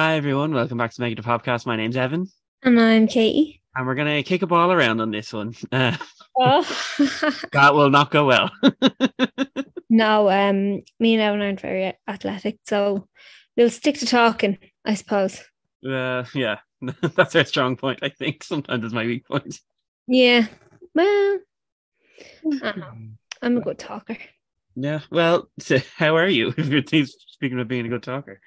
Hi everyone, welcome back to Negative Podcast. My name's Evan, And I'm Katie. and we're gonna kick a ball around on this one. Uh, Oh. that will not go well. no, um, me and Evan aren't very athletic, so we'll stick to talking, I suppose. uh, yeah, that's our strong point. I think sometimes it's my weak point. Yeah. Well, I know. I'm a good talker. Yeah. Well, so how are you? If you're speaking of being a good talker,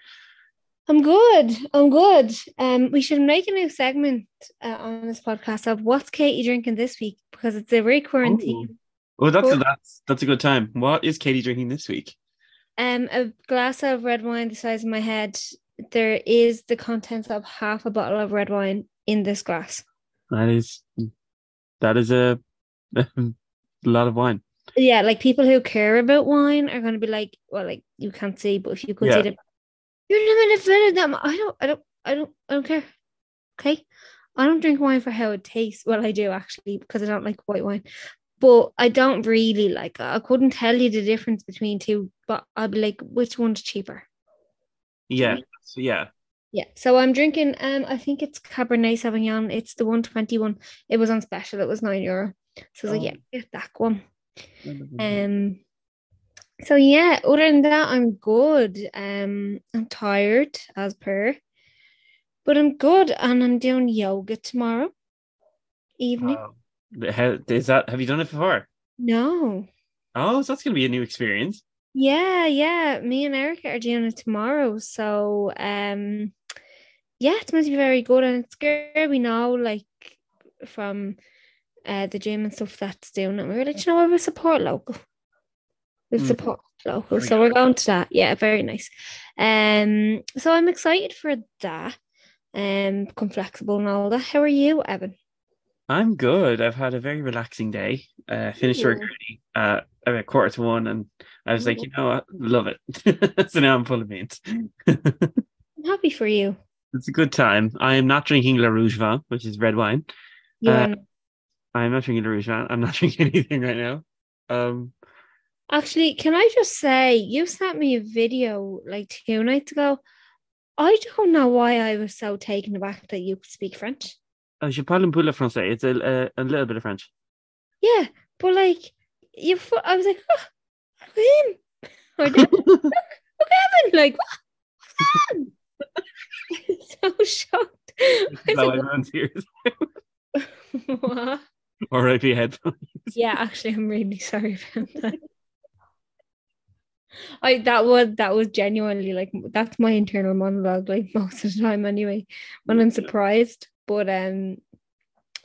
I'm good. I'm good. Um, we should make a new segment uh, on this podcast of what's Katie drinking this week because it's a recurring theme. well, that's Cool. that's that's a good time. What is Katie drinking this week? Um, a glass of red wine the size of my head. There is the contents of half a bottle of red wine in this glass. That is that is a, a lot of wine. yeah, like people who care about wine are going to be like, well, like you can't see, but if you could Yeah. see them, you're limited for them. I don't, I don't, I don't, I don't care. Okay, I don't drink wine for how it tastes. Well, I do actually because I don't like white wine, but I don't really like. I couldn't tell you the difference between two, but I'll be like, which one's cheaper? Yeah. Yeah. Yeah, so I'm drinking. Um, I think it's Cabernet Sauvignon. It's the 121. It was on special. It was nine euro. So I was like, Oh. yeah, get that one. Um, so yeah, other than that, I'm good. Um, I'm tired as per, but I'm good, and I'm doing yoga tomorrow evening. Wow. How is that? Have you done it before? No, Oh, so that's gonna be a new experience. yeah, yeah. Me and Erica are doing it tomorrow, so um, yeah, it's meant to be very good, and it's good we know like from uh the gym and stuff that's doing it. We were like, you know, what, we support local. We Mm. support local, so we're going to that. Yeah, very nice. Um, so I'm excited for that. Um, become flexible and all that. How are you, Evan? I'm good. I've had a very relaxing day. Uh, finished work Ooh. early, uh, about quarter to one, and I was like, you know what, love it. so now I'm full of beans. I'm happy for you. it's a good time. I am not drinking La Rouge Vin, which is red wine. You're Uh, I'm not drinking La Rouge Vin. I'm not drinking anything right now. Um, Actually, can I just say you sent me a video like two nights ago. I don't know why I was so taken aback that you could speak French. oh, je parle un peu le français. It's a, a, a little bit of French. Yeah, but like you, I was like, oh, him or look, look, Evan, like what? so shocked. I like, everyone's what? R.I.P. headphones. Yeah, actually, I'm really sorry about that. I that was that was genuinely like that's my internal monologue like most of the time anyway when I'm surprised. But um,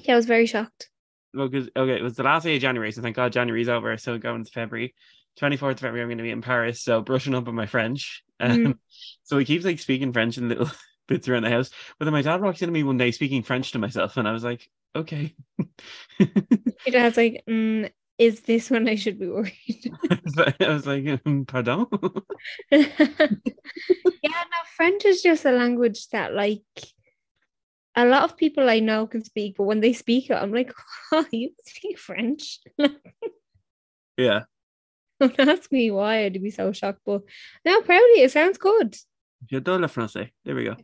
yeah, I was very shocked. Well, because okay, it was the last day of January, so thank God January's over. So going to February, twenty fourth of February, I'm going to be in Paris. So brushing up on my French. Um, Mhm. So he keeps like speaking French in little bits around the house. But then my dad walks into me one day speaking French to myself, and I was like, okay. Your dad's like, mm, is this when I should be worried? I was like, I um, pardon. yeah, no, French is just a language that like a lot of people I know can speak, but when they speak it, I'm like, oh, you speak French? yeah, Don't ask me why I'd be so shocked, but no, proudly, it sounds good. j'adore le français. There we go.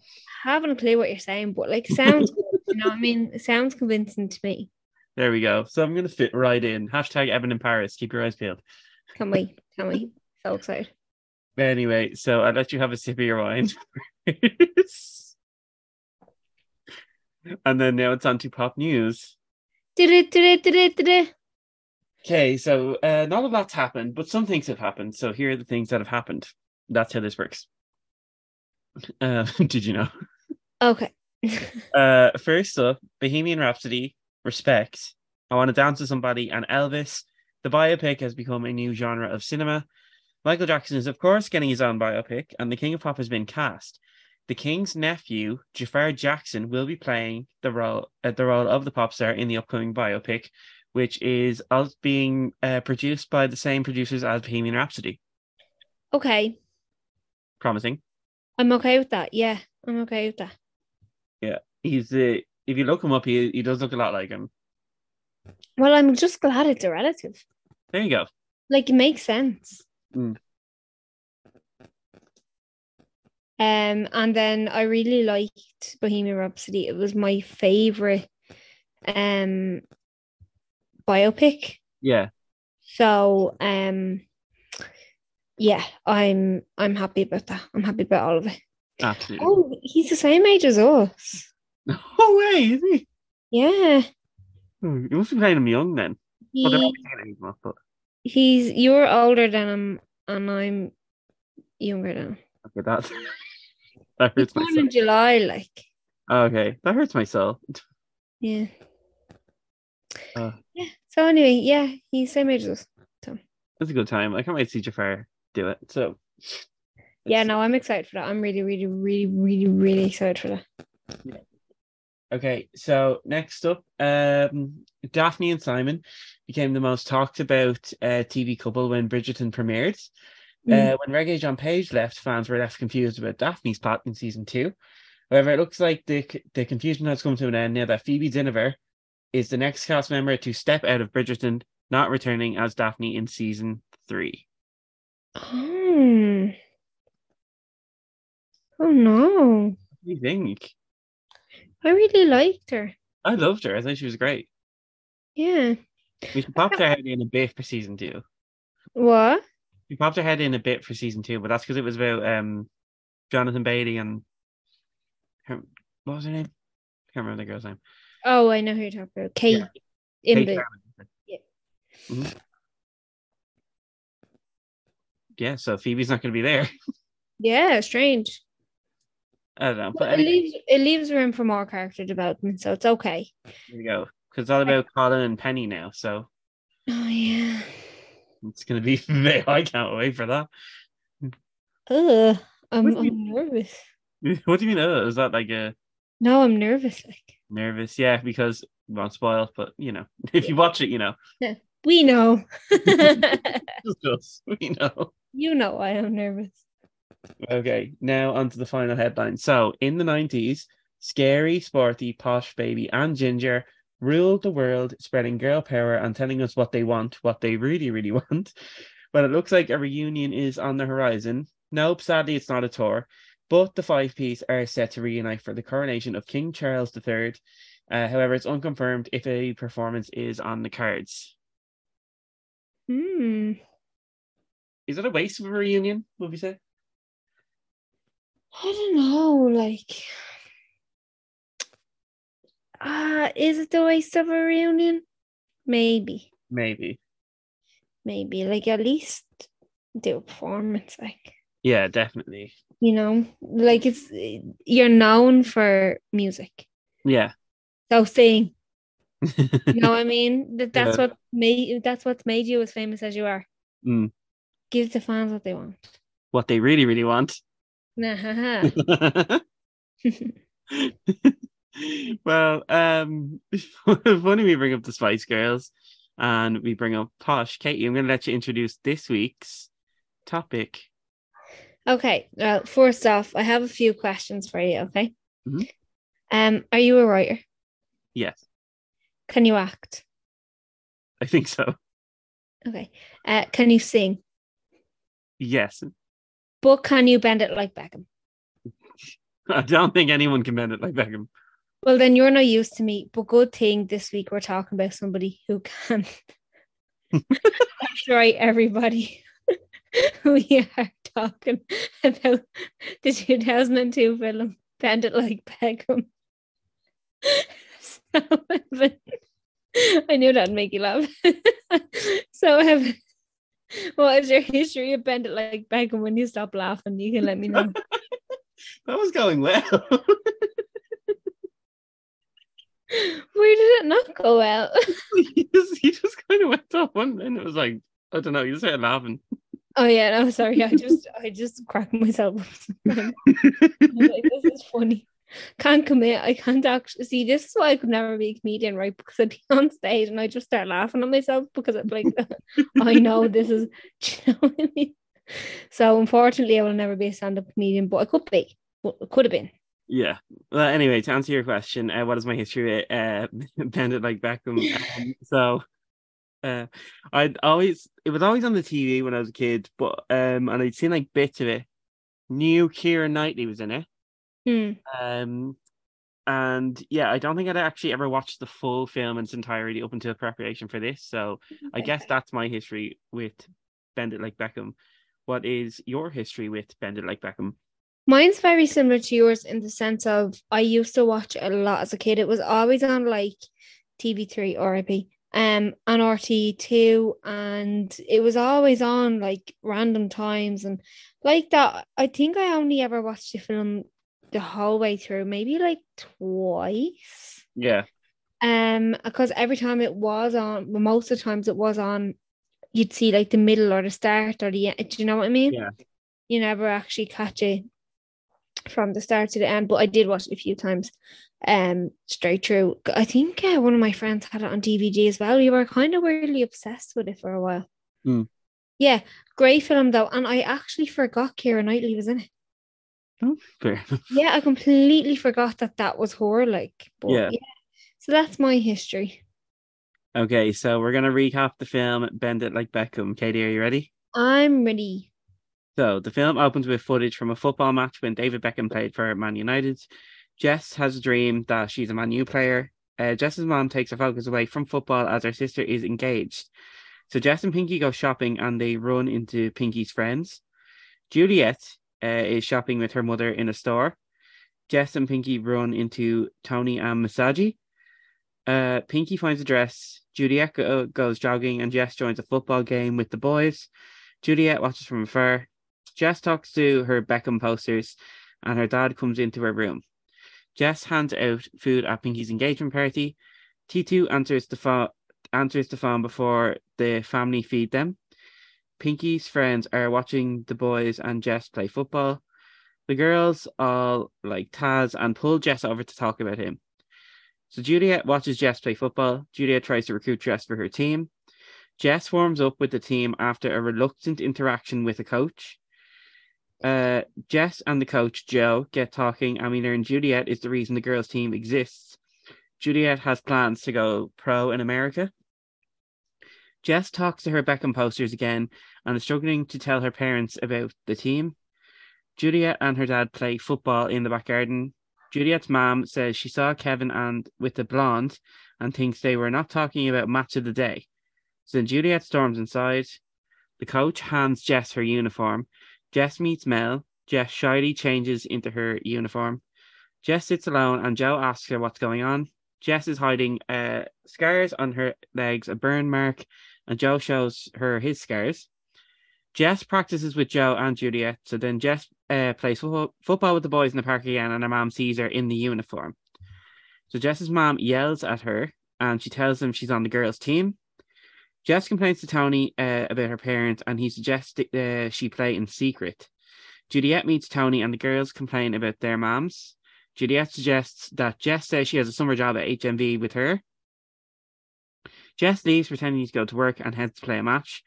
haven't a clue what you're saying, but like sounds good, you know what I mean? It sounds convincing to me. There we go. So I'm going to fit right in. Hashtag Evan in Paris. Keep your eyes peeled. Can we? Can we? So excited. Anyway, so I'll let you have a sip of your wine. and then now it's on to pop news. Okay, so uh, not a lot's happened, but some things have happened. So here are the things that have happened. That's how this works. Uh, did you know? Okay. Uh, first up, Bohemian Rhapsody, Respect. I Want to Dance with Somebody, and Elvis. The biopic has become a new genre of cinema. Michael Jackson is, of course, getting his own biopic, and the King of Pop has been cast. The King's nephew, Jafar Jackson, will be playing the role uh, the role of the pop star in the upcoming biopic, which is being uh, produced by the same producers as Bohemian Rhapsody. okay. Promising. I'm okay with that. Yeah, I'm okay with that. Yeah, he's uh, if you look him up, he he does look a lot like him. Well, I'm just glad it's a relative. There you go. Like it makes sense. Um, and then I really liked Bohemian Rhapsody. It was my favorite um biopic. Yeah. So um yeah, I'm I'm happy about that. I'm happy about all of it. Absolutely. Oh, he's the same age as us. No way, is he? Yeah. Hmm, You must be playing him young then. Well, they're He, him but he's you're older than him and I'm younger than him. okay, that that He's hurts my born soul. in July, like Okay, that hurts my soul. yeah. Uh, Yeah. So anyway, yeah, he's same age as us. it's a good time. I can't wait to see Jafar do it. So Yeah, no, I'm excited for that. I'm really, really, really, really, really excited for that. Okay, so next up, um, Daphne and Simon became the most talked about uh, TV couple when Bridgerton premiered. Mm. Uh, when Regé-Jean Page left, fans were left confused about Daphne's plot in season two. However, it looks like the the confusion has come to an end now that Phoebe Dynevor is the next cast member to step out of Bridgerton, not returning as Daphne in season three. Oh. oh no. What do you think? I really liked her. I loved her. I thought she was great. Yeah. We should pop her head in a bit for season two. What? We popped her head in a bit for season two, but that's because it was about um Jonathan Bailey and her, what was her name? I can't remember the girl's name. Oh, I know who you're talking about. Kate. Yeah. In Kate the. Yeah. Mhm. Yeah, so Phoebe's not going to be there. Yeah, strange. I don't know, but But it leaves it leaves room for more character development, so it's okay. here we go. Because it's all about Colin and Penny now, so Oh yeah. it's going to be. I can't wait for that. Ugh. I'm, you- I'm nervous. What do you mean? Oh, is that like a No, I'm nervous. Like nervous? Yeah, because we won't spoil, but you know, if you watch it, you know, we know. just us, we know. you know why I am nervous. Okay, now onto the final headline. So, in the 90s, scary, sporty, posh baby and Ginger ruled the world, spreading girl power and telling us what they want, what they really, really want. But it looks like a reunion is on the horizon. Nope, sadly, it's not a tour. But the five piece are set to reunite for the coronation of King Charles III. Uh, however, it's unconfirmed if a performance is on the cards. Hmm. Is it a waste of a reunion, would you say? I don't know, like uh is it the waste of a reunion? Maybe. Maybe. Maybe. Like at least do a performance, like Yeah, definitely. you know, like it's you're known for music. Yeah. So sing. You know what I mean? That that's Yeah. what made that's what's made you as famous as you are. Mm. Give the fans what they want. what they really, really want. Well, um, funny we bring up the Spice Girls and we bring up Posh. Katie, I'm going to let you introduce this week's topic. Okay. Well, first off, I have a few questions for you. Okay. Mhm. Um, are you a writer? Yes, Can you act? I think so. Okay. Uh, can you sing? Yes, But can you bend it like Beckham? I don't think anyone can bend it like Beckham. Well, then you're not used to me. But good thing this week we're talking about somebody who can. That's right, everybody. we are talking about the 2002 film Bend It Like Beckham. So, Evan, I knew that'd make you laugh. so, Evan, what is your history of Bend It Like Beckham? When you stop laughing, you can let me know. That was going well. Where did it not go well? he, just, he just kind of went off one and it was like, I don't know, he just started laughing. Oh yeah, no, sorry. I just I just cracked myself. up. I was like, this is funny. Can't commit. I can't actually see. This is why I could never be a comedian, right? Because I'd be on stage and I just start laughing at myself because I'm like, I know this is. You know what I mean? So unfortunately, I will never be a stand-up comedian, but I could be. It could have been. Yeah. Well, anyway, to answer your question, uh, what is my history uh, Bend It Like Beckham? Um, so, uh, I'd always it was always on the TV when I was a kid, but um, and I'd seen like bits of it, Knew Keira Knightley was in it. Hmm. Um, and yeah, I don't think I'd actually ever watched the full film in its entirety up until preparation for this. So I guess that's my history with Bend It Like Beckham. What is your history with Bend It Like Beckham? Mine's very similar to yours in the sense of I used to watch it a lot as a kid. It was always on like TV3 RIP um on RT2 and it was always on like random times and like that. I think I only ever watched the film the whole way through, maybe like twice. Yeah. Um, because every time it was on, well, most of the times it was on, you'd see like the middle or the start or the end. Do you know what I mean? Yeah. You never actually catch it from the start to the end, but I did watch it a few times. Um, straight through. I think uh, one of my friends had it on DVD as well. We were kind of weirdly obsessed with it for a while. Hmm. Yeah, great film though, and I actually forgot Keira Knightley was in it. Oh, fair. Yeah, I completely forgot that that was her. Like, Yeah. yeah. So that's my history. Okay, so we're gonna recap the film Bend It Like Beckham. Katie, are you ready? I'm ready. So the film opens with footage from a football match when David Beckham played for Man United. Jess has a dream that she's a Man U player. Uh, Jess's mom takes her focus away from football as her sister is engaged. So Jess and Pinky go shopping and they run into Pinky's friends. Juliet uh, is shopping with her mother in a store. Jess and Pinky run into Tony and Masagi. Uh, Pinky finds a dress. Juliet go- goes jogging and Jess joins a football game with the boys. Juliet watches from afar. Jess talks to her Beckham posters, and her dad comes into her room. Jess hands out food at Pinky's engagement party. Teetu answers the phone answers the phone before the family feed them. Pinky's friends are watching the boys and Jess play football. The girls all like Taz and pull Jess over to talk about him. So Juliet watches Jess play football. Juliet tries to recruit Jess for her team. Jess warms up with the team after a reluctant interaction with a coach. Uh, Jess and the coach Joe get talking, and we learn Juliet is the reason the girls' team exists. Juliet has plans to go pro in America. Jess talks to her Beckham posters again and is struggling to tell her parents about the team. Juliet and her dad play football in the back garden. Juliet's mom says she saw Kevin and with the blonde and thinks they were not talking about match of the day. So then Juliet storms inside. The coach hands Jess her uniform. Jess meets Mel. Jess shyly changes into her uniform. Jess sits alone and Joe asks her what's going on. Jess is hiding uh, scars on her legs, a burn mark, and Joe shows her his scars. Jess practices with Joe and Juliet, so then Jess uh, plays fo- football with the boys in the park again, and her mom sees her in the uniform. So Jess's mom yells at her, and she tells them she's on the girls' team. Jess complains to Tony uh, about her parents, and he suggests uh, she play in secret. Juliet meets Tony, and the girls complain about their moms. Juliet suggests that Jess says she has a summer job at HMV with her. Jess leaves, pretending to go to work, and heads to play a match.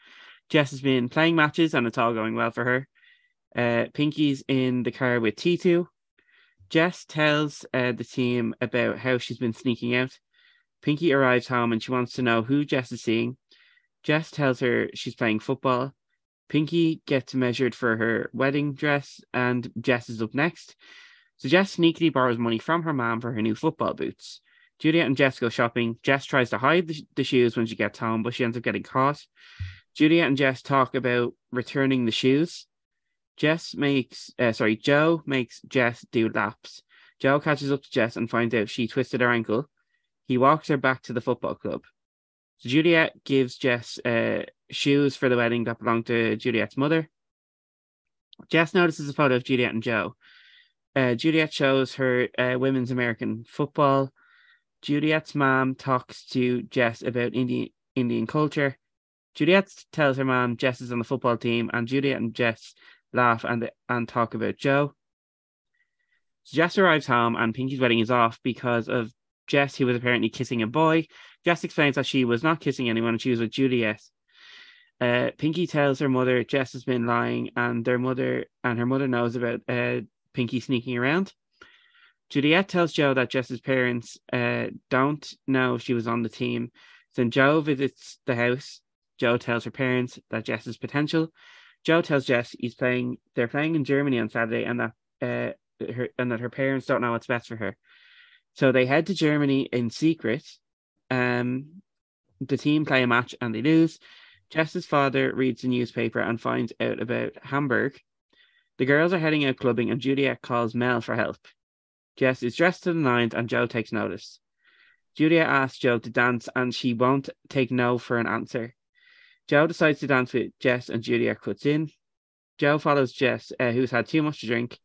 Jess has been playing matches, and it's all going well for her. Uh, Pinky's in the car with Teetu. Jess tells uh, the team about how she's been sneaking out. Pinky arrives home and she wants to know who Jess is seeing. Jess tells her she's playing football. Pinky gets measured for her wedding dress, and Jess is up next. So Jess sneakily borrows money from her mom for her new football boots. Juliet and Jess go shopping. Jess tries to hide the, the shoes when she gets home, but she ends up getting caught. Juliet and Jess talk about returning the shoes. Jess makes, uh, sorry, Joe makes Jess do laps. Joe catches up to Jess and finds out she twisted her ankle. He walks her back to the football club. So Juliet gives Jess uh, shoes for the wedding that belong to Juliet's mother. Jess notices a photo of Juliet and Joe. Uh, Juliet shows her uh, women's American football. Juliet's mom talks to Jess about Indian Indian culture. Juliet tells her mom Jess is on the football team, and Juliet and Jess laugh and and talk about Joe. So Jess arrives home, and Pinky's wedding is off because of Jess, who was apparently kissing a boy. Jess explains that she was not kissing anyone, and she was with Juliet. Uh, Pinky tells her mother Jess has been lying, and their mother and her mother knows about uh, Pinky sneaking around. Juliet tells Joe that Jess's parents uh, don't know she was on the team. Then Joe visits the house. Joe tells her parents that Jess is potential. Joe tells Jess he's playing. They're playing in Germany on Saturday, and that uh, her and that her parents don't know what's best for her. So they head to Germany in secret. Um, the team play a match and they lose. Jess's father reads the newspaper and finds out about Hamburg. The girls are heading out clubbing, and Juliet calls Mel for help. Jess is dressed to the nines, and Joe takes notice. Julia asks Joe to dance, and she won't take no for an answer. Joe decides to dance with Jess, and Julia cuts in. Joe follows Jess, uh, who's had too much to drink.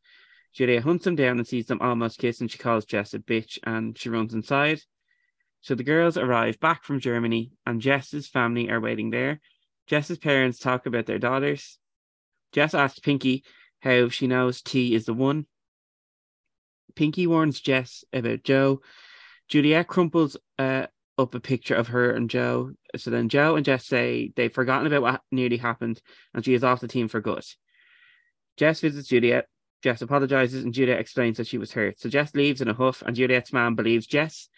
Julia hunts him down and sees them almost kiss, and she calls Jess a bitch, and she runs inside. So the girls arrive back from Germany, and Jess's family are waiting there. Jess's parents talk about their daughters. Jess asks Pinky how she knows T is the one. Pinky warns Jess about Joe. Juliet crumples uh, up a picture of her and Joe. So then Joe and Jess say they've forgotten about what nearly happened and she is off the team for good. Jess visits Juliet. Jess apologizes and Juliet explains that she was hurt. So Jess leaves in a huff and Juliet's mom believes Jess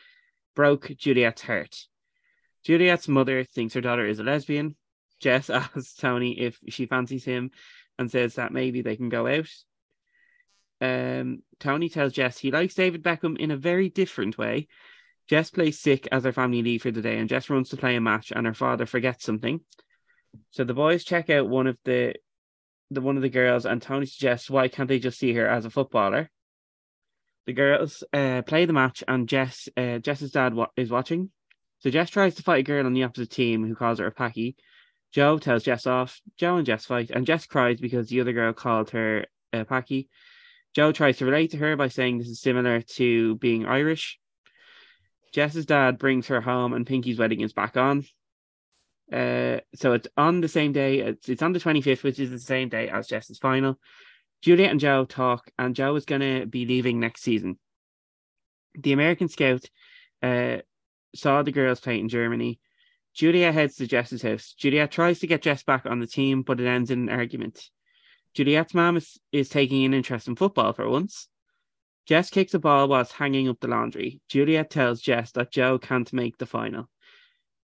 broke Juliet's heart. Juliet's mother thinks her daughter is a lesbian. Jess asks Tony if she fancies him and says that maybe they can go out. Um, Tony tells Jess he likes David Beckham in a very different way. Jess plays sick as her family leave for the day, and Jess runs to play a match, and her father forgets something. So the boys check out one of the the one of the girls, and Tony suggests why can't they just see her as a footballer? The girls uh, play the match, and Jess uh, Jess's dad wa- is watching. So Jess tries to fight a girl on the opposite team who calls her a Paki. Joe tells Jess off. Joe and Jess fight, and Jess cries because the other girl called her a Paki. Joe tries to relate to her by saying this is similar to being Irish. Jess's dad brings her home, and Pinky's wedding is back on. Uh, so it's on the same day. It's, it's on the 25th, which is the same day as Jess's final. Juliet and Joe talk, and Joe is going to be leaving next season. The American scout uh, saw the girls play in Germany. Juliet heads to Jess's house. Juliet tries to get Jess back on the team, but it ends in an argument. Juliet's mom is, is taking an interest in football for once. Jess kicks a ball whilst hanging up the laundry. Juliet tells Jess that Joe can't make the final.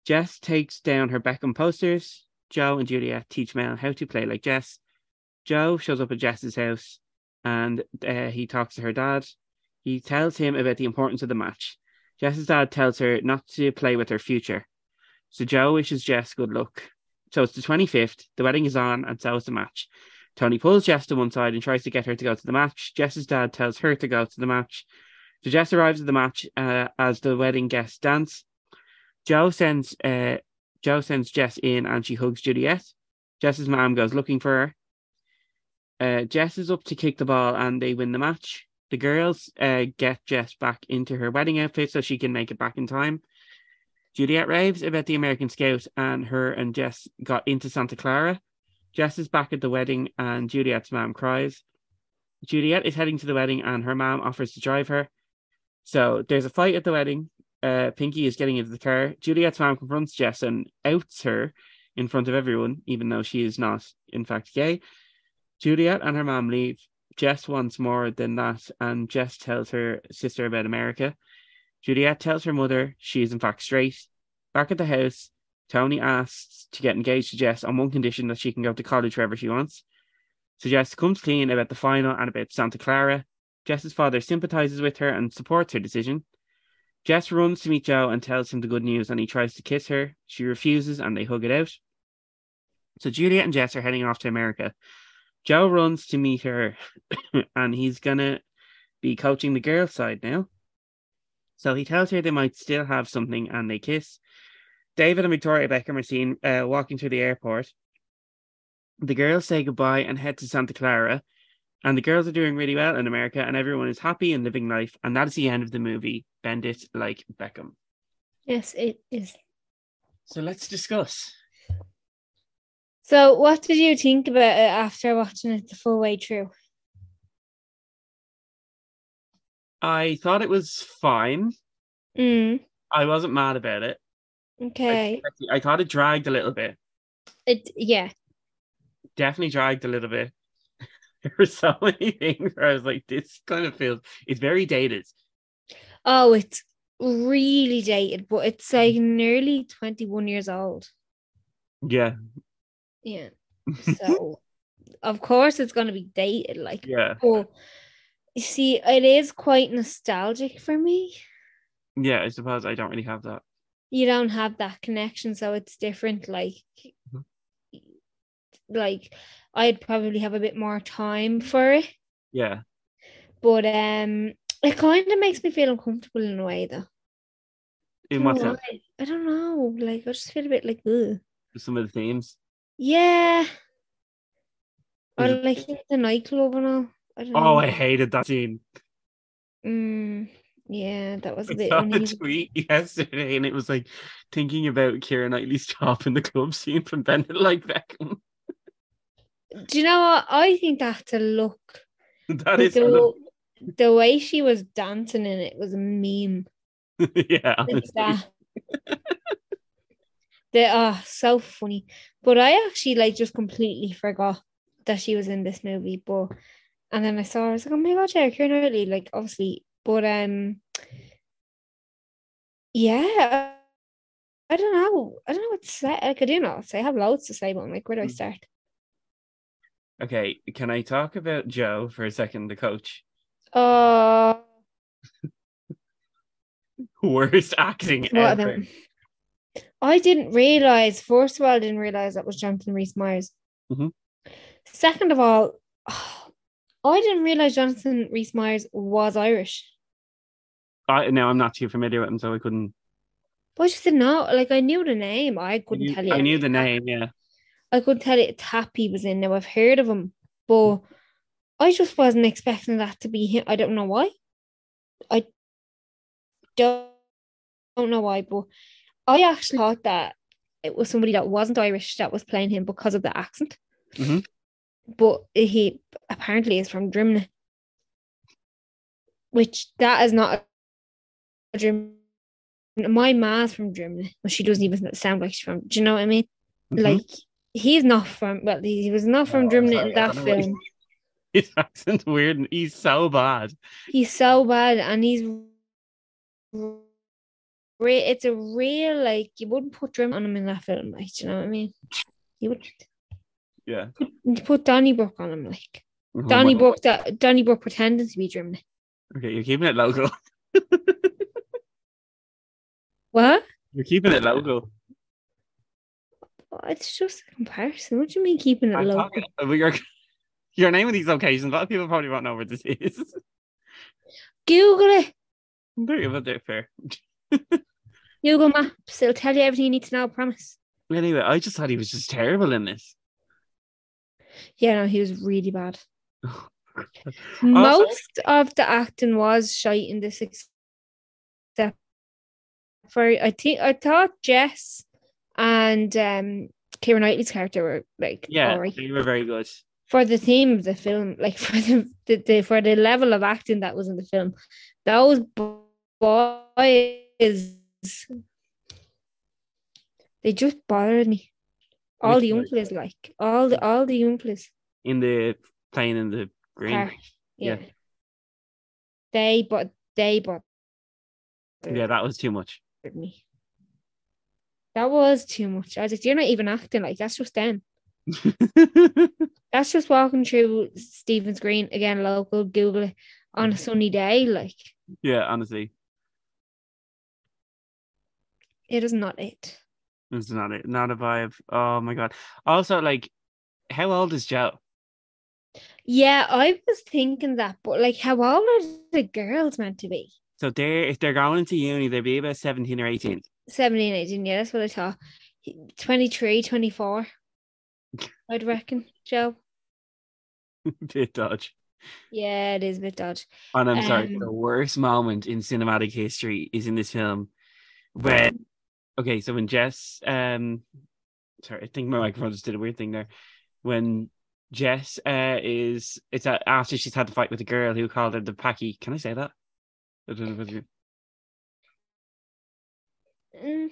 Jess takes down her Beckham posters. Joe and Juliet teach Mel how to play like Jess. Joe shows up at Jess's house and uh, he talks to her dad. He tells him about the importance of the match. Jess's dad tells her not to play with her future. So Joe wishes Jess good luck. So it's the 25th, the wedding is on, and so is the match. Tony pulls Jess to one side and tries to get her to go to the match. Jess's dad tells her to go to the match. So Jess arrives at the match uh, as the wedding guests dance. Joe sends uh, Joe sends Jess in and she hugs Juliet. Jess's mom goes looking for her. Uh, Jess is up to kick the ball and they win the match. The girls uh, get Jess back into her wedding outfit so she can make it back in time. Juliet raves about the American Scout and her and Jess got into Santa Clara. Jess is back at the wedding and Juliet's mom cries. Juliet is heading to the wedding and her mom offers to drive her. So there's a fight at the wedding. Uh, Pinky is getting into the car. Juliet's mom confronts Jess and outs her in front of everyone, even though she is not, in fact, gay. Juliet and her mom leave. Jess wants more than that, and Jess tells her sister about America. Juliet tells her mother she is, in fact, straight. Back at the house, Tony asks to get engaged to Jess on one condition that she can go to college wherever she wants. So Jess comes clean about the final and about Santa Clara. Jess's father sympathizes with her and supports her decision. Jess runs to meet Joe and tells him the good news, and he tries to kiss her. She refuses, and they hug it out. So Juliet and Jess are heading off to America. Joe runs to meet her, and he's gonna be coaching the girls' side now. So he tells her they might still have something, and they kiss. David and Victoria Beckham are seen uh, walking through the airport. The girls say goodbye and head to Santa Clara, and the girls are doing really well in America, and everyone is happy and living life. And that is the end of the movie. Bend it like Beckham. Yes, it is. So let's discuss. So, what did you think about it after watching it the full way through? I thought it was fine. Mm, I wasn't mad about it. Okay. I, I thought it dragged a little bit. It yeah. Definitely dragged a little bit. there were so many things where I was like, this kind of feels it's very dated. Oh, it's really dated, but it's like mm. nearly 21 years old. Yeah. Yeah. So of course it's gonna be dated, like Yeah. but you see, it is quite nostalgic for me. Yeah, I suppose I don't really have that. You don't have that connection, so it's different. Like, Mhm. like I'd probably have a bit more time for it, Yeah. but um, it kind of makes me feel uncomfortable in a way, though. In what sense? I don't know. Like, I just feel a bit like, ugh. Some of the themes. Yeah. Or like the nightclub and all. I don't know. Oh, I hated that scene. Mm, yeah, that was a bit I saw a tweet yesterday, and it was like thinking about Keira Knightley's job in the club scene from Bend It Like Beckham. Do you know what? I think that's a look. that is is, kind the, the way she was dancing in it was a meme. yeah, that. they are oh, so funny. But I actually like just completely forgot that she was in this movie. But and then I saw her, I was like, oh my god, yeah, Kieran Knightley, like obviously. But um yeah. I don't know. I don't know what to say. Like I do not say. I have loads to say, but I'm like, where do I Mm. start? Okay, can I talk about Joe for a second, the coach? Uh Worst acting what ever. I didn't realize, first of all, I didn't realize that was Jonathan Rhys Myers. Mhm. Second of all, I didn't realize Jonathan Rhys Myers was Irish. I, no, I'm not too familiar with him, so I couldn't. But I just didn't know. Like I knew the name. I couldn't knew, tell you. I knew the name, yeah. I couldn't tell you Tappy was in. Now I've heard of him, but I just wasn't expecting that to be him. I don't know why. I don't, don't know why, but I actually thought that it was somebody that wasn't Irish that was playing him because of the accent. Mhm. But he apparently is from Drimnagh, which that is not Drim. My ma's from Germany, but she doesn't even sound like she's from. Do you know what I mean? Mhm. Like he's not from. Well, he, was not from Oh, Drimnagh sorry, in that don't know what film. his accent's weird and he's so bad. He's so bad, and he's. It's a real like you wouldn't put Drim on him in that film, like do you know what I mean? You would Yeah. you put Donnybrook on him, like Mhm. Donnybrook that Donnybrook pretending to be Drimnagh. Okay, you're keeping it local. What? You're keeping it local. Oh, It's just a comparison. What do you mean keeping it I'm local? talking, you're, you're naming these locations. A lot of people probably won't know where this is. Google it. There you go, they're fair. Google Maps. It'll tell you everything you need to know. I promise. Anyway, I just thought he was just terrible in this. Yeah, no, he was really bad. Oh, Most of the acting was shite in this, except for I think I thought Jess and um Kieran Knightley's character were like Yeah, they were very good. for the theme of the film, like for the, the, the for the level of acting that was in the film, those boys they just bothered me. All Which the uncles, like all the all the uncles. In the playing in the green. Park, yeah. Yeah. They but they but Yeah, that was too much. Me. That was too much. I was like, you're not even acting like that's just them. That's just walking through Stephen's Green again, local Google it on a mm. sunny day. Like yeah, honestly, it is not it. it's not it. Not a vibe. Oh my god. Also, like, how old is Joe? Yeah, I was thinking that, but like, how old are the girls meant to be? So they're if they're going into uni, they'd be about 17 or 18. 17, 18, yeah, that's what I thought. 23, 24, I'd reckon, Joe. Bit dodge. Yeah, it is a bit dodge. And I'm sorry, Um, the worst moment in cinematic history is in this film when okay, so when Jess um sorry, I think my microphone just did a weird thing there. When Jess uh is it's uh, after she's had the fight with the girl who called her the Paki. Can I say that? I don't know whether you- Mm,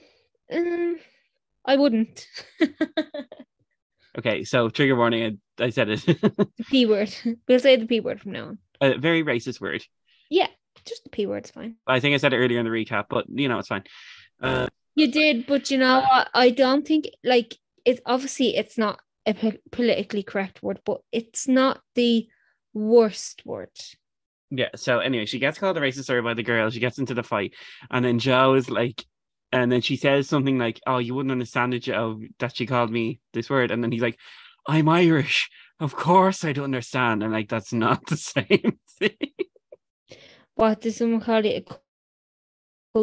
mm, I wouldn't. Okay, so trigger warning, I, I said it. the P word. We'll say the P word from now on. a very racist word. Yeah, just the P word's fine. I think I said it earlier in the recap, but you know it's fine. Uh You did, but you know what? I don't think like it's obviously it's not a politically correct word, but it's not the worst word. Yeah. So anyway, she gets called a racist slur by the girl. She gets into the fight, and then Joe is like, and then she says something like, "Oh, you wouldn't understand it, Joe, that she called me this word." And then he's like, "I'm Irish. Of course, I don't understand." And like, that's not the same thing. What does someone call it? A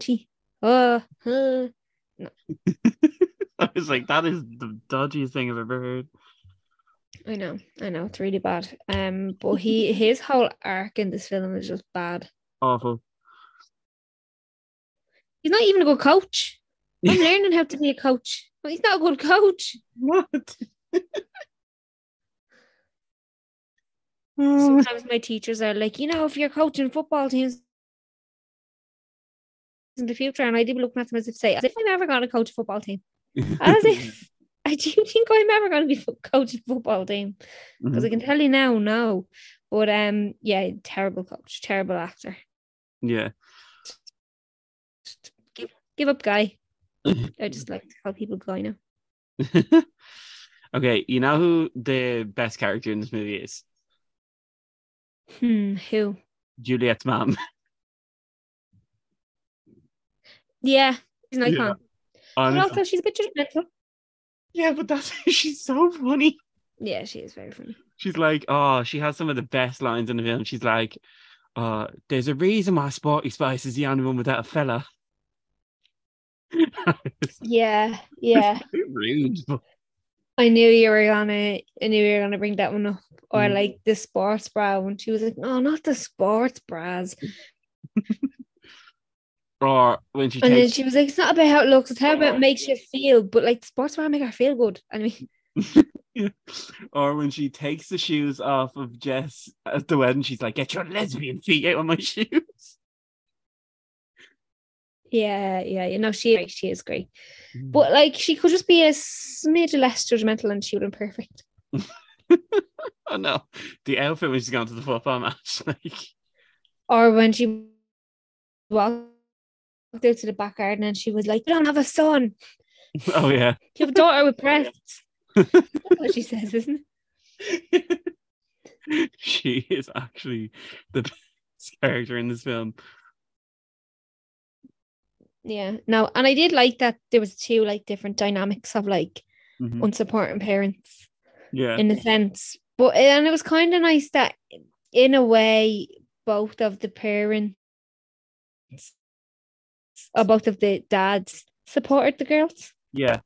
culty? Oh, huh. I was like, that is the dodgiest thing I've ever heard. I know, I know, it's really bad. Um, but he his whole arc in this film is just bad. Awful. He's not even a good coach. I'm learning how to be a coach. But he's not a good coach. What? Sometimes my teachers are like, you know, if you're coaching football teams in the future, and I do be looking at them as if say, as if I'm ever going to coach a football team. As if I do think I'm ever going to be coaching football team. Because I can tell you now, no. But um, yeah, terrible coach, terrible actor. yeah. Give give up, guy. I just like to how people go now. okay, you know who the best character in this movie is? Hmm, who? Juliet's mom. Yeah, he's an Yeah. icon. But Honestly. also, she's a bit judgmental. Yeah, but that's she's so funny. Yeah, she is very funny. She's like, oh, she has some of the best lines in the film. She's like, uh, there's a reason why Sporty Spice is the only one without a fella. Yeah, yeah. rude, but I knew you were gonna I knew you were gonna bring that one up. Or Mm. like the sports bra when she was like, No, not the sports bras. or when she And then she was like, It's not about how it looks, it's how about it makes you feel. But like sports bra make her feel good. I mean or when she takes the shoes off of Jess at the wedding, she's like, get your lesbian feet out of my shoes. yeah, yeah, you know, she she is great. Mm. But like she could just be a smidge less judgmental and she would have been perfect. oh no, the outfit when she's gone to the football match, like Or when she walked out to the back garden and she was like, You don't have a son, oh yeah. you have a daughter with breasts. That's what she says, isn't it? she is actually the best character in this film. Yeah. No, and I did like that there was two like different dynamics of like Mhm. unsupporting parents Yeah, in a sense. But and it was kind of nice that in a way both of the parents or both of the dads supported the girls. yeah,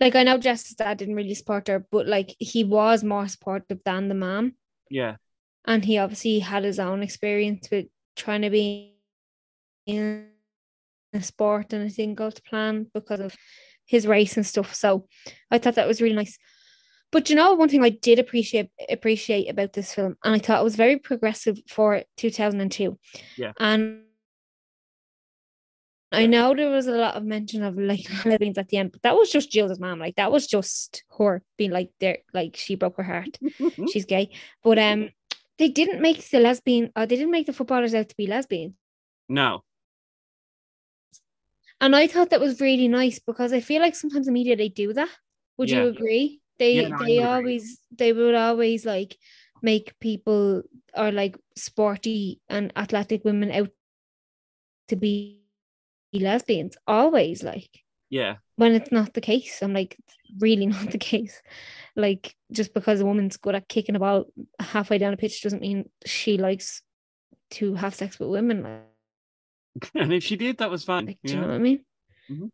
Like I know Jess's dad didn't really support her, but like he was more supportive than the mom. yeah, And he obviously had his own experience with trying to be in a sport and it didn't go to plan because of his race and stuff. So I thought that was really nice. But you know, one thing I did appreciate appreciate about this film, and I thought it was very progressive for 2002. Yeah. And I know there was a lot of mention of like lesbians at the end, but that was just Jill's mom. Like that was just her being like there, like she broke her heart. She's gay. But um they didn't make the lesbian uh, they didn't make the footballers out to be lesbian. no, And I thought that was really nice because I feel like sometimes the media they do that. Would Yeah. you agree? They Yeah, no, they always they would always like make people or like sporty and athletic women out to be lesbians. Always like yeah, when it's not the case. I'm like, it's really not the case. Like just because a woman's good at kicking a ball halfway down a pitch doesn't mean she likes to have sex with women. Like, and if she did, that was fine. like, do you know what I mean? Mhm.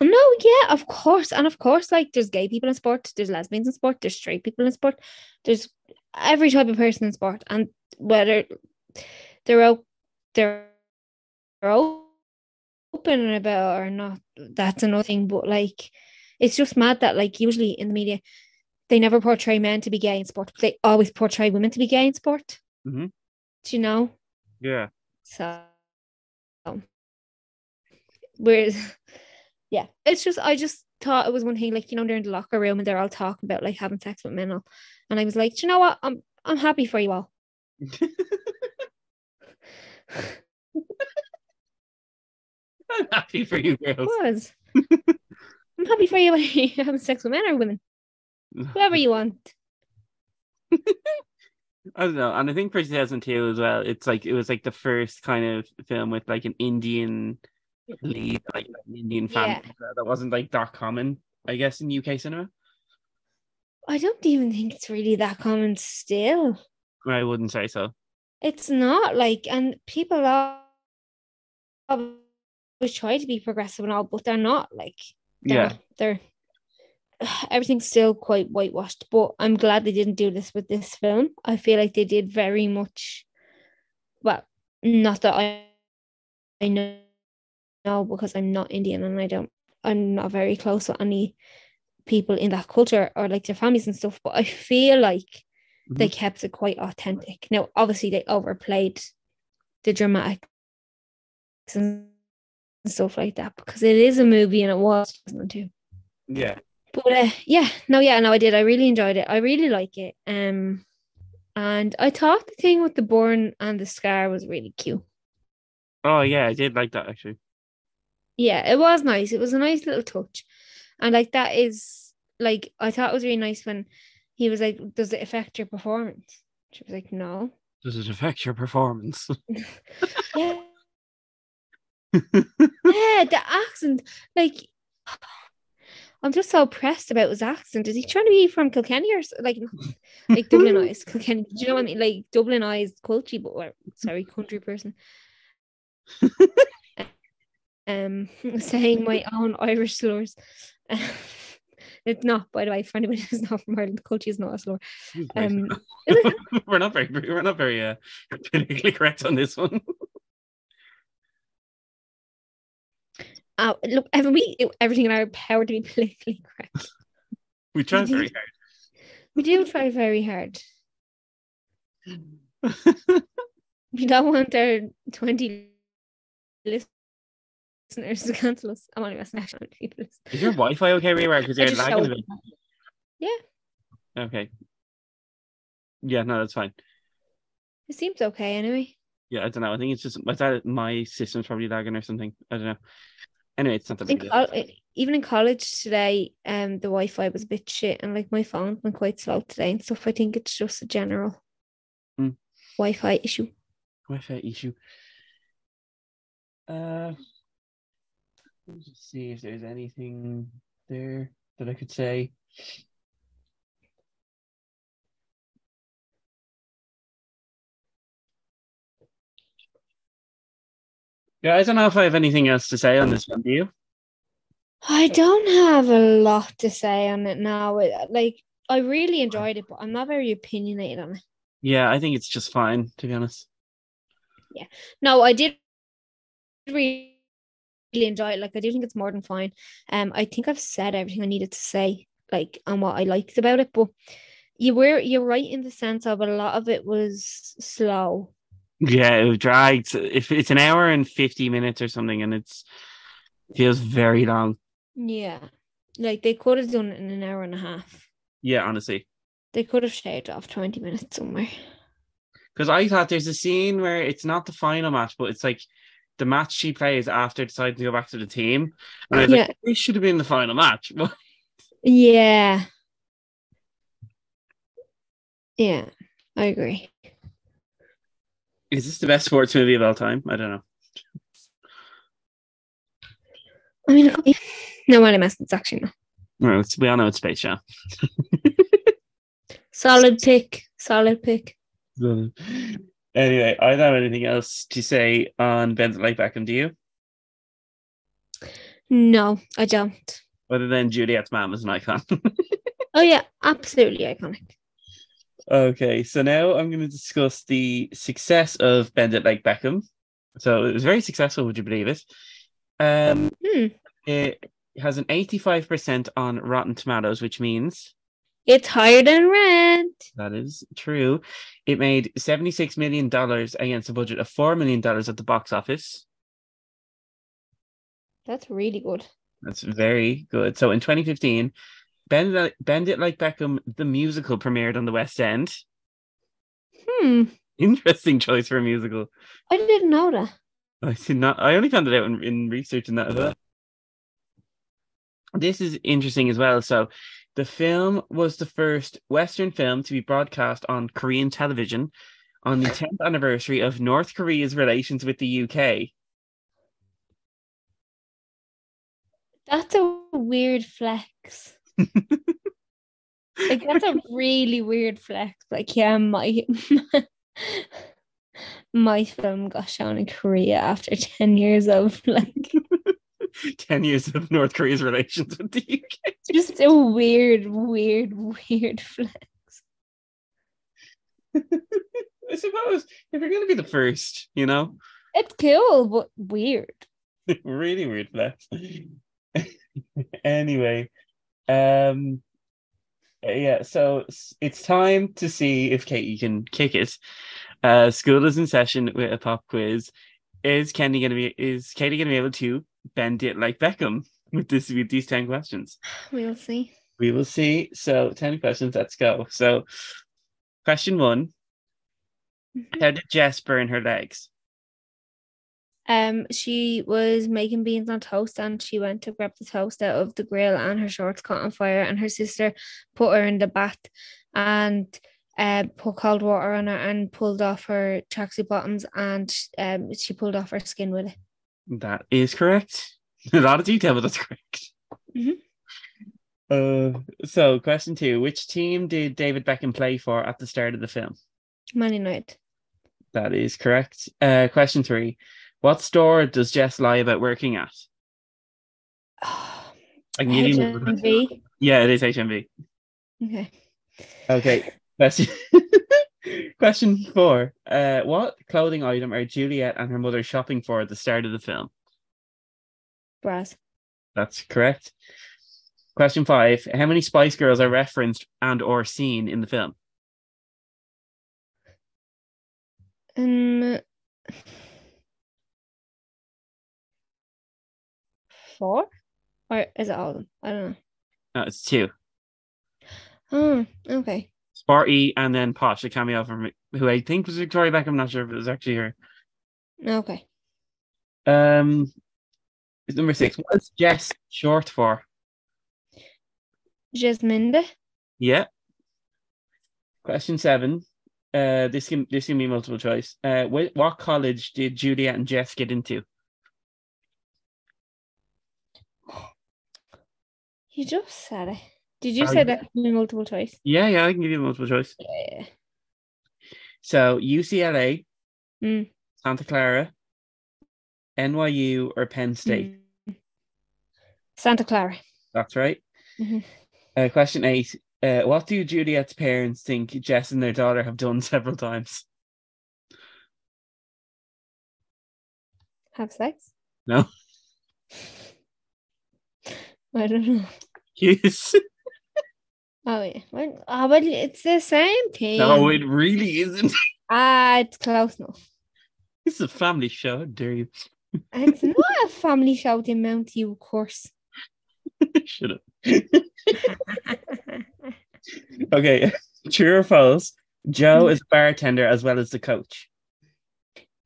No, yeah, of course. And of course, like there's gay people in sport, there's lesbians in sport, there's straight people in sport, there's every type of person in sport. And whether they're out they're open about or not, that's another thing. But like it's just mad that like usually in the media they never portray men to be gay in sport, but they always portray women to be gay in sport. Mhm. Do you know? yeah, So, whereas, yeah, it's just I just thought it was one thing, like you know, they're in the locker room and they're all talking about like having sex with men, all, and I was like, "Do you know what? I'm I'm happy for you all. I'm happy for you girls. was. I'm happy for you having sex with men or women. Whatever you want. I don't know, and I think for 2002 as well, it's like it was like the first kind of film with like an Indian lead, like an Indian family Yeah. that wasn't like that common, I guess, in UK cinema. I don't even think it's really that common still. I wouldn't say so. It's not like, and people are always try to be progressive and all, but they're not like, they're, Yeah, they're everything's still quite whitewashed. But I'm glad they didn't do this with this film. I feel like they did very much, well, not that I, I know, know because I'm not Indian and I don't, I'm not very close with any people in that culture or like their families and stuff. But I feel like they mm-hmm. kept it quite authentic. Now, obviously, they overplayed the dramatic and stuff like that because it is a movie and it was 2002. yeah. But uh, yeah, no, yeah, no, I did. I really enjoyed it. I really like it. Um, and I thought the thing with the burn and the scar was really cute. Oh yeah, I did like that actually. Yeah, it was nice. It was a nice little touch, and like that is like I thought it was really nice when he was like, "Does it affect your performance?" She was like, "No." Does it affect your performance? Yeah, yeah, the accent, like. I'm just so pressed about his accent. Is he trying to be from Kilkenny or like like Dublin eyes? Kilkenny. Do you know what I mean? Like Dublin eyes culture, but or, sorry, country person. um saying my own Irish slurs. it's not, by the way, for anybody who's not from Ireland, culture is not a slur. Um we're not very we're not very uh, politically correct on this one. Uh, look, every we everything in our power to be politically correct. We try very hard. We do try very hard. We don't want our 20 listeners to cancel us. I'm only messing people. Is your Wi-Fi okay where you are? Because you're lagging a bit. Okay. Yeah, no, that's fine. It seems okay anyway. Yeah, I don't know. I think it's just thought my system's probably lagging or something. I don't know. Anyway, it's not that big. col- even in college today, um, the Wi-Fi was a bit shit, and like my phone went quite slow today and stuff. I think it's just a general Mm. Wi-Fi issue. Wi-Fi issue. Uh, let's just see if there's anything there that I could say. Yeah, I don't know if I have anything else to say on this one. Do you? I don't have a lot to say on it now. Like I really enjoyed it, but I'm not very opinionated on it. Yeah, I think it's just fine, to be honest. Yeah. No, I did really enjoy it. Like I do think it's more than fine. Um, I think I've said everything I needed to say, like on what I liked about it. But you were you're right in the sense of a lot of it was slow. Yeah, it dragged. If it's an hour and fifty minutes or something, and it's feels very long. Yeah, like they could have done it in an hour and a half. Yeah, honestly. They could have shaved off twenty minutes somewhere. Because I thought there's a scene where it's not the final match, but it's like the match she plays after deciding to go back to the team. And I was Yeah. like, this should have been the final match. Yeah. Yeah, I agree. Is this the best sports movie of all time? I don't know. I mean, it could be- no, what I messed. It's actually not. No, it's, we all know it's Space Jam. Solid pick. Solid pick. anyway, I don't have anything else to say on Bend It Like Beckham, do you? No, I don't. Other than Juliet's mom is an icon. Oh yeah, absolutely iconic. Okay, so now I'm going to discuss the success of Bend It Like Beckham. So it was very successful, would you believe it? Um, Hmm. it has an 85% on Rotten Tomatoes, which means It's higher than rent. that is true. It made $76 million against a budget of $4 million at the box office. That's really good. That's very good. So in 2015, Bend It, Bend It Like Beckham, the musical, premiered on the West End. Hmm. Interesting choice for a musical. I didn't know that. I did not. I only found it out in, in researching that as well. This is interesting as well. So, The film was the first Western film to be broadcast on Korean television on the 10th anniversary of North Korea's relations with the UK. That's a weird flex. Like that's a really weird flex. Like, yeah, my my film got shown in Korea after 10 years of like 10 years of North Korea's relations with the UK. just a weird, weird, weird flex. I suppose if you're going to be the first, you know, It's cool, but weird. really weird flex. anyway, um, yeah, so it's time to see if Katie can kick it. Uh, school is in session with a pop quiz. Is Kenny gonna be? Is Katie gonna be able to bend it like Beckham with this with these ten questions? We'll see. We will see. So ten questions. Let's go. So, question one: How did Jess burn her legs? Um, she was making beans on toast and she went to grab the toast out of the grill and her shorts caught on fire and her sister put her in the bath and uh, put cold water on her and pulled off her tracksuit bottoms and um, she pulled off her skin with it. That is correct. A lot of detail, but that's correct. Mhm. Uh, so question two: Which team did David Beckham play for at the start of the film? Man United. That is correct. Uh, question three: What store does Jess lie about working at? I can give you- HMV. Yeah, it is HMV. Okay. Okay. Question. Question four. Uh, what clothing item are Juliet and her mother shopping for at the start of the film? Brass. That's correct. Question five. How many Spice Girls are referenced and or seen in the film? Um, four? Or is it all of them? I don't know. No, it's two. Oh, okay. Sporty and then Posh, a cameo from who I think was Victoria Beckham. I'm not sure if it was actually her. Okay. Um, it's number six. What is Jess short for? Jesminder. Yeah. Question seven. Uh, this can this can be multiple choice. Uh, wh- what college did Juliet and Jess get into? You just said it. Did you say that in multiple choice? Yeah, yeah, I can give you multiple choice. Yeah. So UCLA, Mm. Santa Clara, NYU, or Penn State. Mm. Santa Clara. That's right. Mhm. Uh, question eight. Uh, what do Juliet's parents think Jess and their daughter have done several times? Have sex? No. I don't know. Yes. Oh yeah. Well, oh, well it's the same thing. no, it really isn't. Ah, it's close enough. Is a family show. How dare you? It's not a family show, the amount you of course. Shut up. Okay. True or false? Joe is a bartender as well as the coach.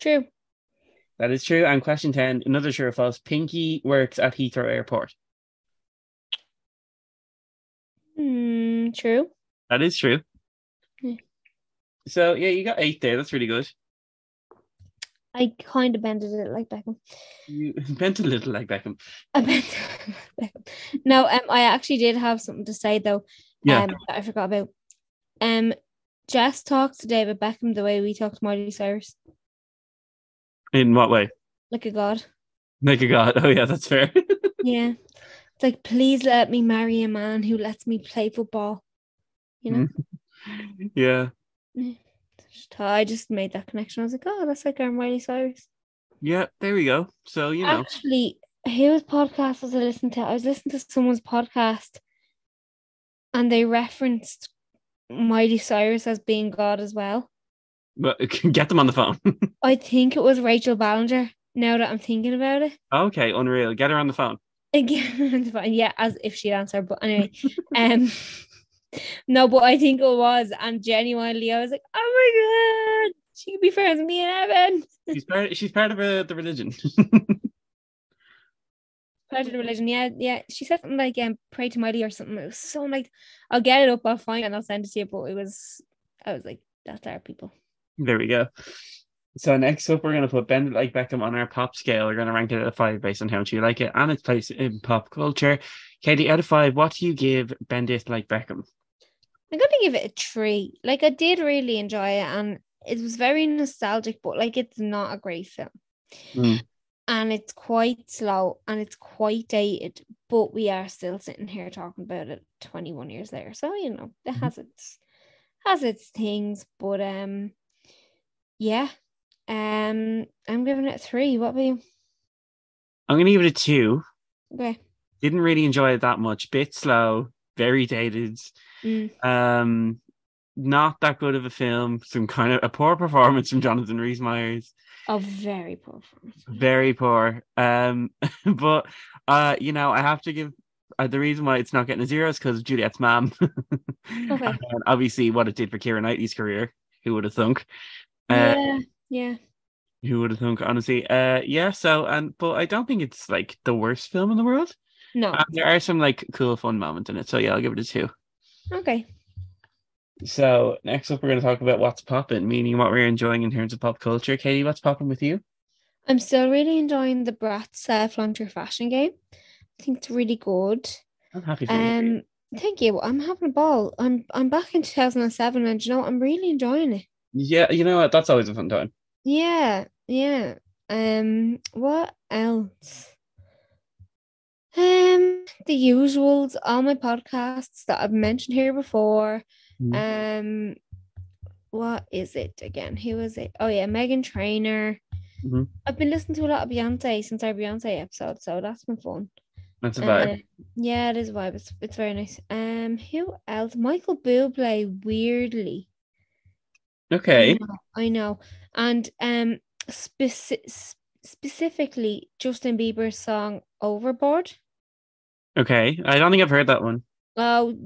True. That is true. And question 10, another true or false. Pinky works at Heathrow Airport. Hmm, true. That is true. Yeah. So, yeah, you got eight there. That's really good. I kind of bended it like Beckham. You bent a little like Beckham. I bent Beckham. No, um, I actually did have something to say though. Yeah. Um, that I forgot about. Um, Jess talked to David Beckham the way we talk to Miley Cyrus, In what way? like a god. Like a god. Oh, yeah, that's fair. Yeah. It's like, please let me marry a man who lets me play football. You know, mm. yeah. Uh, I just made that connection. I was like, oh, that's like our Miley Cyrus. Yeah, there we go. So, you know. Actually, whose podcast was I listening to? I was listening to someone's podcast and they referenced Miley Cyrus as being God as well. But get them on the phone. I think it was Rachel Ballinger. Now that I'm thinking about it, okay, unreal. Get her on the phone. Again, yeah, as if she'd answer. But anyway, um, no, but I think it was, and genuinely, I was like, oh my god, she could be friends with me and heaven. She's part. She's part of uh, the religion. part of the religion. Yeah, yeah. She said something like um, pray to mighty or something. It was so I'm like I'll get it up, I'll find it and I'll send it to you. But it was I was like, that's our people. There we go. So next up, we're gonna put Bend It Like Beckham on our pop scale. We're gonna rank it at a five based on how much you like it and its place in pop culture. Katie, out of five, what do you give Bend It Like Beckham? I'm gonna give it a three. Like I did really enjoy it and it was very nostalgic, but like it's not a great film. Mm. And it's quite slow and it's quite dated, but we are still sitting here talking about it 21 years later. So you know, it Mhm. has its has its things, but um yeah. Um I'm giving it three. What about you? I'm gonna give it a two. Okay. Didn't really enjoy it that much. Bit slow, very dated. Mm. Um, not that good of a film. Some kind of a poor performance from Jonathan Rhys Meyers. A very poor performance. Very poor. Um, but uh, you know, I have to give uh, the reason why it's not getting a zero is because Juliet's mom. Okay. and obviously, what it did for Keira Knightley's career. Who would have thunk? Uh, yeah, yeah. Who would have thunk? Honestly, uh, yeah. So, and but I don't think it's like the worst film in the world. No. Uh, there are some like cool, fun moments in it. So yeah, I'll give it a two. Okay. So next up, we're going to talk about what's popping, meaning what we're enjoying in terms of pop culture. Katie, what's popping with you? I'm still really enjoying the Bratz uh, Flaunt Your fashion game. I think it's really good. I'm happy for you. Um, thank you. I'm having a ball. I'm I'm back in 2007, and you know I'm really enjoying it. Yeah, you know what? That's always a fun time. Yeah, yeah. Um, what else? Um, the usuals, all my podcasts that I've mentioned here before. Um, what is it again? Who is it? Oh yeah, Meghan Trainor. Mhm. I've been listening to a lot of Beyonce since our Beyonce episode, so that's been fun. That's a vibe. Uh, yeah, it is a vibe. It's it's very nice. Um, who else? Michael Bublé, weirdly. Okay. I know, I know. And um, speci- specifically Justin Bieber's song "Overboard." Okay. I don't think I've heard that one. Oh,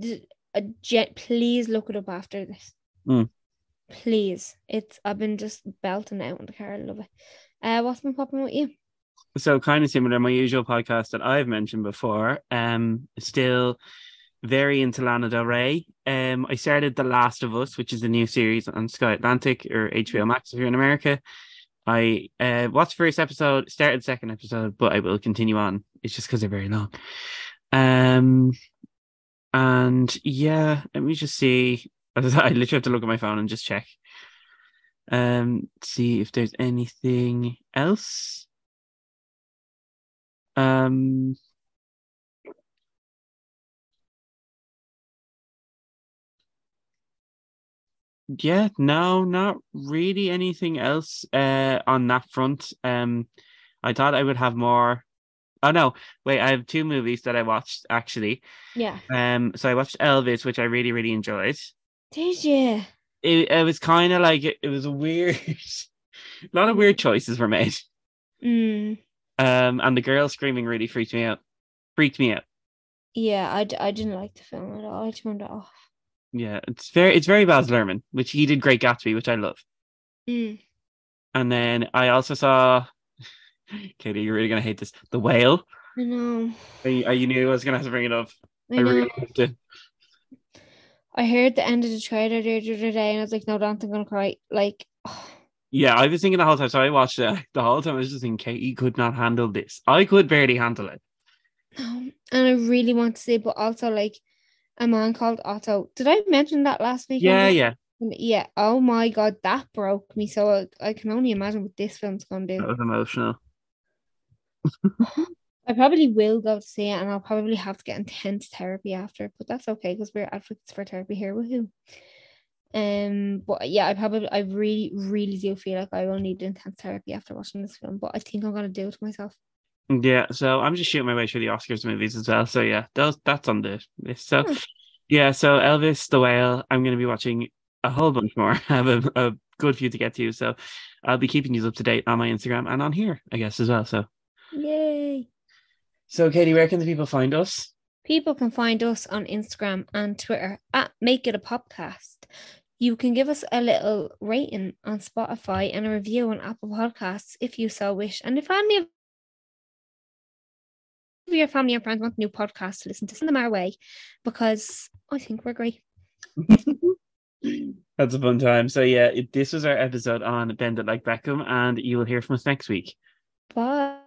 uh, Je- please look it up after this. Mm. Please, it's I've been just belting out in the car. I love it. Uh, what's been popping with you? So kind of similar, my usual podcast that I've mentioned before. Um, still very into Lana Del Rey. Um, I started The Last of Us, which is a new series on Sky Atlantic or HBO Max if you're in America. I uh watched the first episode, started the second episode, but I will continue on. It's just because they're very long. Um, and yeah, let me just see. I literally have to look at my phone and just check. Um, see if there's anything else. Um, yeah, no, not really anything else uh on that front. Um, I thought I would have more. Oh no, wait, I have two movies that I watched actually. Yeah. Um, so I watched Elvis, which I really, really enjoyed. Did you? It, it was kind of like it, it was a weird, a lot of weird choices were made. Mm. Um, and the girl screaming really freaked me out. Freaked me out. Yeah, I, d- I didn't like the film at all. I turned it off. Yeah, it's very it's very Baz Luhrmann, which he did Great Gatsby, which I love. Mm. And then I also saw, Katie, you're really gonna hate this. The Whale. I know. I, I you knew I was gonna have to bring it up. I I, really loved it. I heard the end of the trailer the other day, and I was like, no, don't think I'm gonna cry. Like, Yeah, I was thinking the whole time. So I watched it the whole time. I was just thinking, Katie could not handle this. I could barely handle it. no. And I really want to see, but also like a man called Otto. Did I mention that last week? Yeah, yeah. Yeah. Oh my god, that broke me. So I, I can only imagine what this film's gonna That do. was emotional. I probably will go to see it, and I'll probably have to get intense therapy after. But that's okay because we're advocates for therapy here. Woohoo! Um, but yeah, I probably, I really, really do feel like I will need intense therapy after watching this film. But I think I'm gonna do it myself. Yeah, so I'm just shooting my way through the Oscars movies as well. So yeah, those that's on the list. So Hmm. yeah, so Elvis the Whale. I'm going to be watching a whole bunch more. I have a, a good few to get to, so I'll be keeping you up to date on my Instagram and on here, I guess as well. So Yay! so Katie, where can the people find us? People can find us on Instagram and Twitter at Make It a Podcast. You can give us a little rating on Spotify and a review on Apple Podcasts if you so wish. And if any of your family and friends want a new podcast to listen to, send them our way because I think we're great. That's a fun time. So yeah, it, this was our episode on Bend It Like Beckham, and you will hear from us next week. Bye.